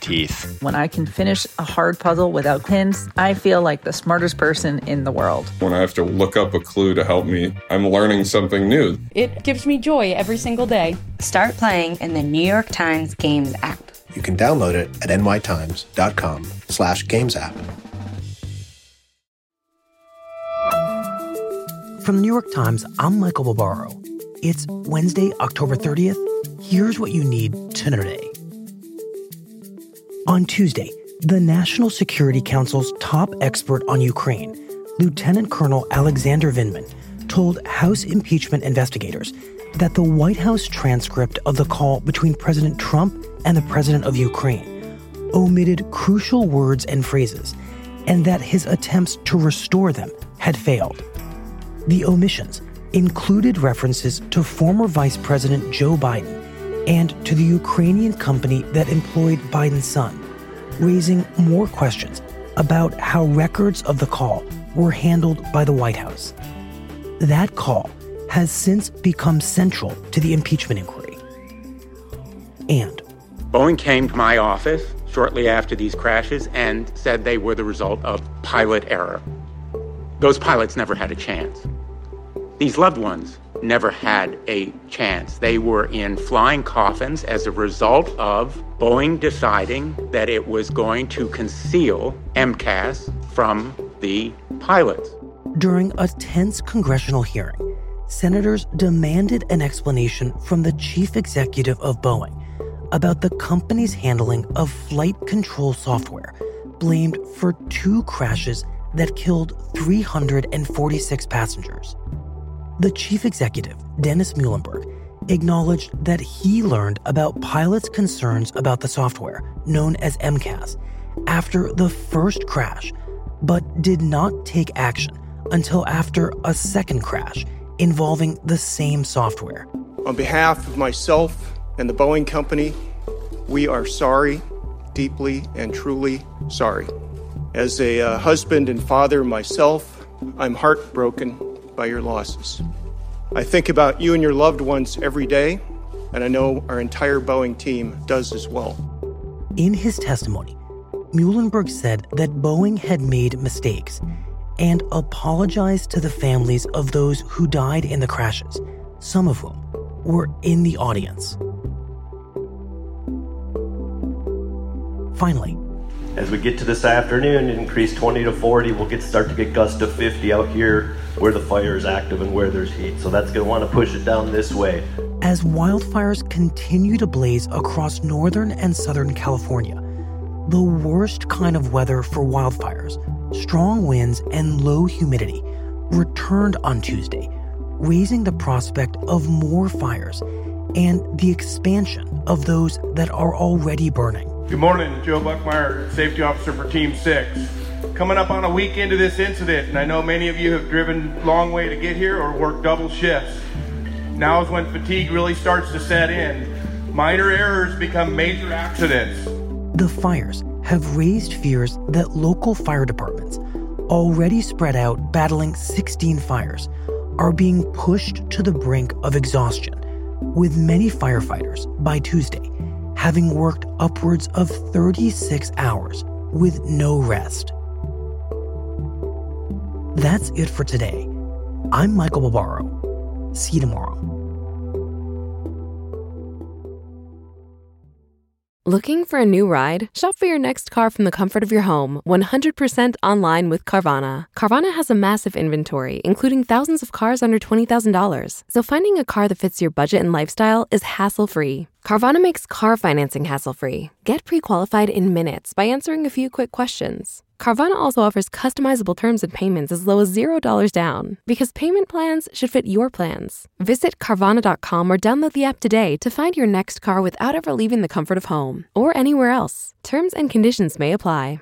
teeth. When I can finish a hard puzzle without pins, I feel like the smartest person in the world. When I have to look up a clue to help me, I'm learning something new. It gives me joy every single day. Start playing in the New York Times Games app. You can download it at nytimes.com slash games app. From the New York Times, I'm Michael Barbaro. It's Wednesday, October 30th. Here's what you need to know today. On Tuesday, the National Security Council's top expert on Ukraine, Lieutenant Colonel Alexander Vindman, told House impeachment investigators that the White House transcript of the call between President Trump and the President of Ukraine omitted crucial words and phrases, and that his attempts to restore them had failed. The omissions included references to former Vice President Joe Biden and to the Ukrainian company that employed Biden's son, raising more questions about how records of the call were handled by the White House. That call has since become central to the impeachment inquiry. And Boeing came to my office shortly after these crashes and said they were the result of pilot error. Those pilots never had a chance. These loved ones never had a chance. They were in flying coffins as a result of Boeing deciding that it was going to conceal MCAS from the pilots. During a tense congressional hearing, senators demanded an explanation from the chief executive of Boeing about the company's handling of flight control software blamed for two crashes that killed 346 passengers. The chief executive, Dennis Muilenburg, acknowledged that he learned about pilots' concerns about the software, known as MCAS, after the first crash, but did not take action until after a second crash involving the same software. On behalf of myself and the Boeing Company, we are sorry, deeply and truly sorry. As a uh, husband and father myself, I'm heartbroken by your losses. I think about you and your loved ones every day, and I know our entire Boeing team does as well. In his testimony, Muilenburg said that Boeing had made mistakes and apologized to the families of those who died in the crashes, some of whom were in the audience. Finally, as we get to this afternoon, increase 20 to 40, we'll get start to get gusts of 50 out here where the fire is active and where there's heat. So that's going to want to push it down this way. As wildfires continue to blaze across northern and southern California, the worst kind of weather for wildfires, strong winds and low humidity, returned on Tuesday, raising the prospect of more fires and the expansion of those that are already burning. Good morning, Joe Buckmeyer, Safety Officer for Team 6. Coming up on a week into this incident, and I know many of you have driven long way to get here or worked double shifts. Now is when fatigue really starts to set in. Minor errors become major accidents. The fires have raised fears that local fire departments, already spread out battling 16 fires, are being pushed to the brink of exhaustion, with many firefighters by Tuesday having worked upwards of 36 hours with no rest. That's it for today. I'm Michael Barbaro. See you tomorrow. Looking for a new ride? Shop for your next car from the comfort of your home, 100% online with Carvana. Carvana has a massive inventory, including thousands of cars under $20,000. So finding a car that fits your budget and lifestyle is hassle free. Carvana makes car financing hassle free. Get pre qualified in minutes by answering a few quick questions. Carvana also offers customizable terms and payments as low as $0 down because payment plans should fit your plans. Visit Carvana.com or download the app today to find your next car without ever leaving the comfort of home or anywhere else. Terms and conditions may apply.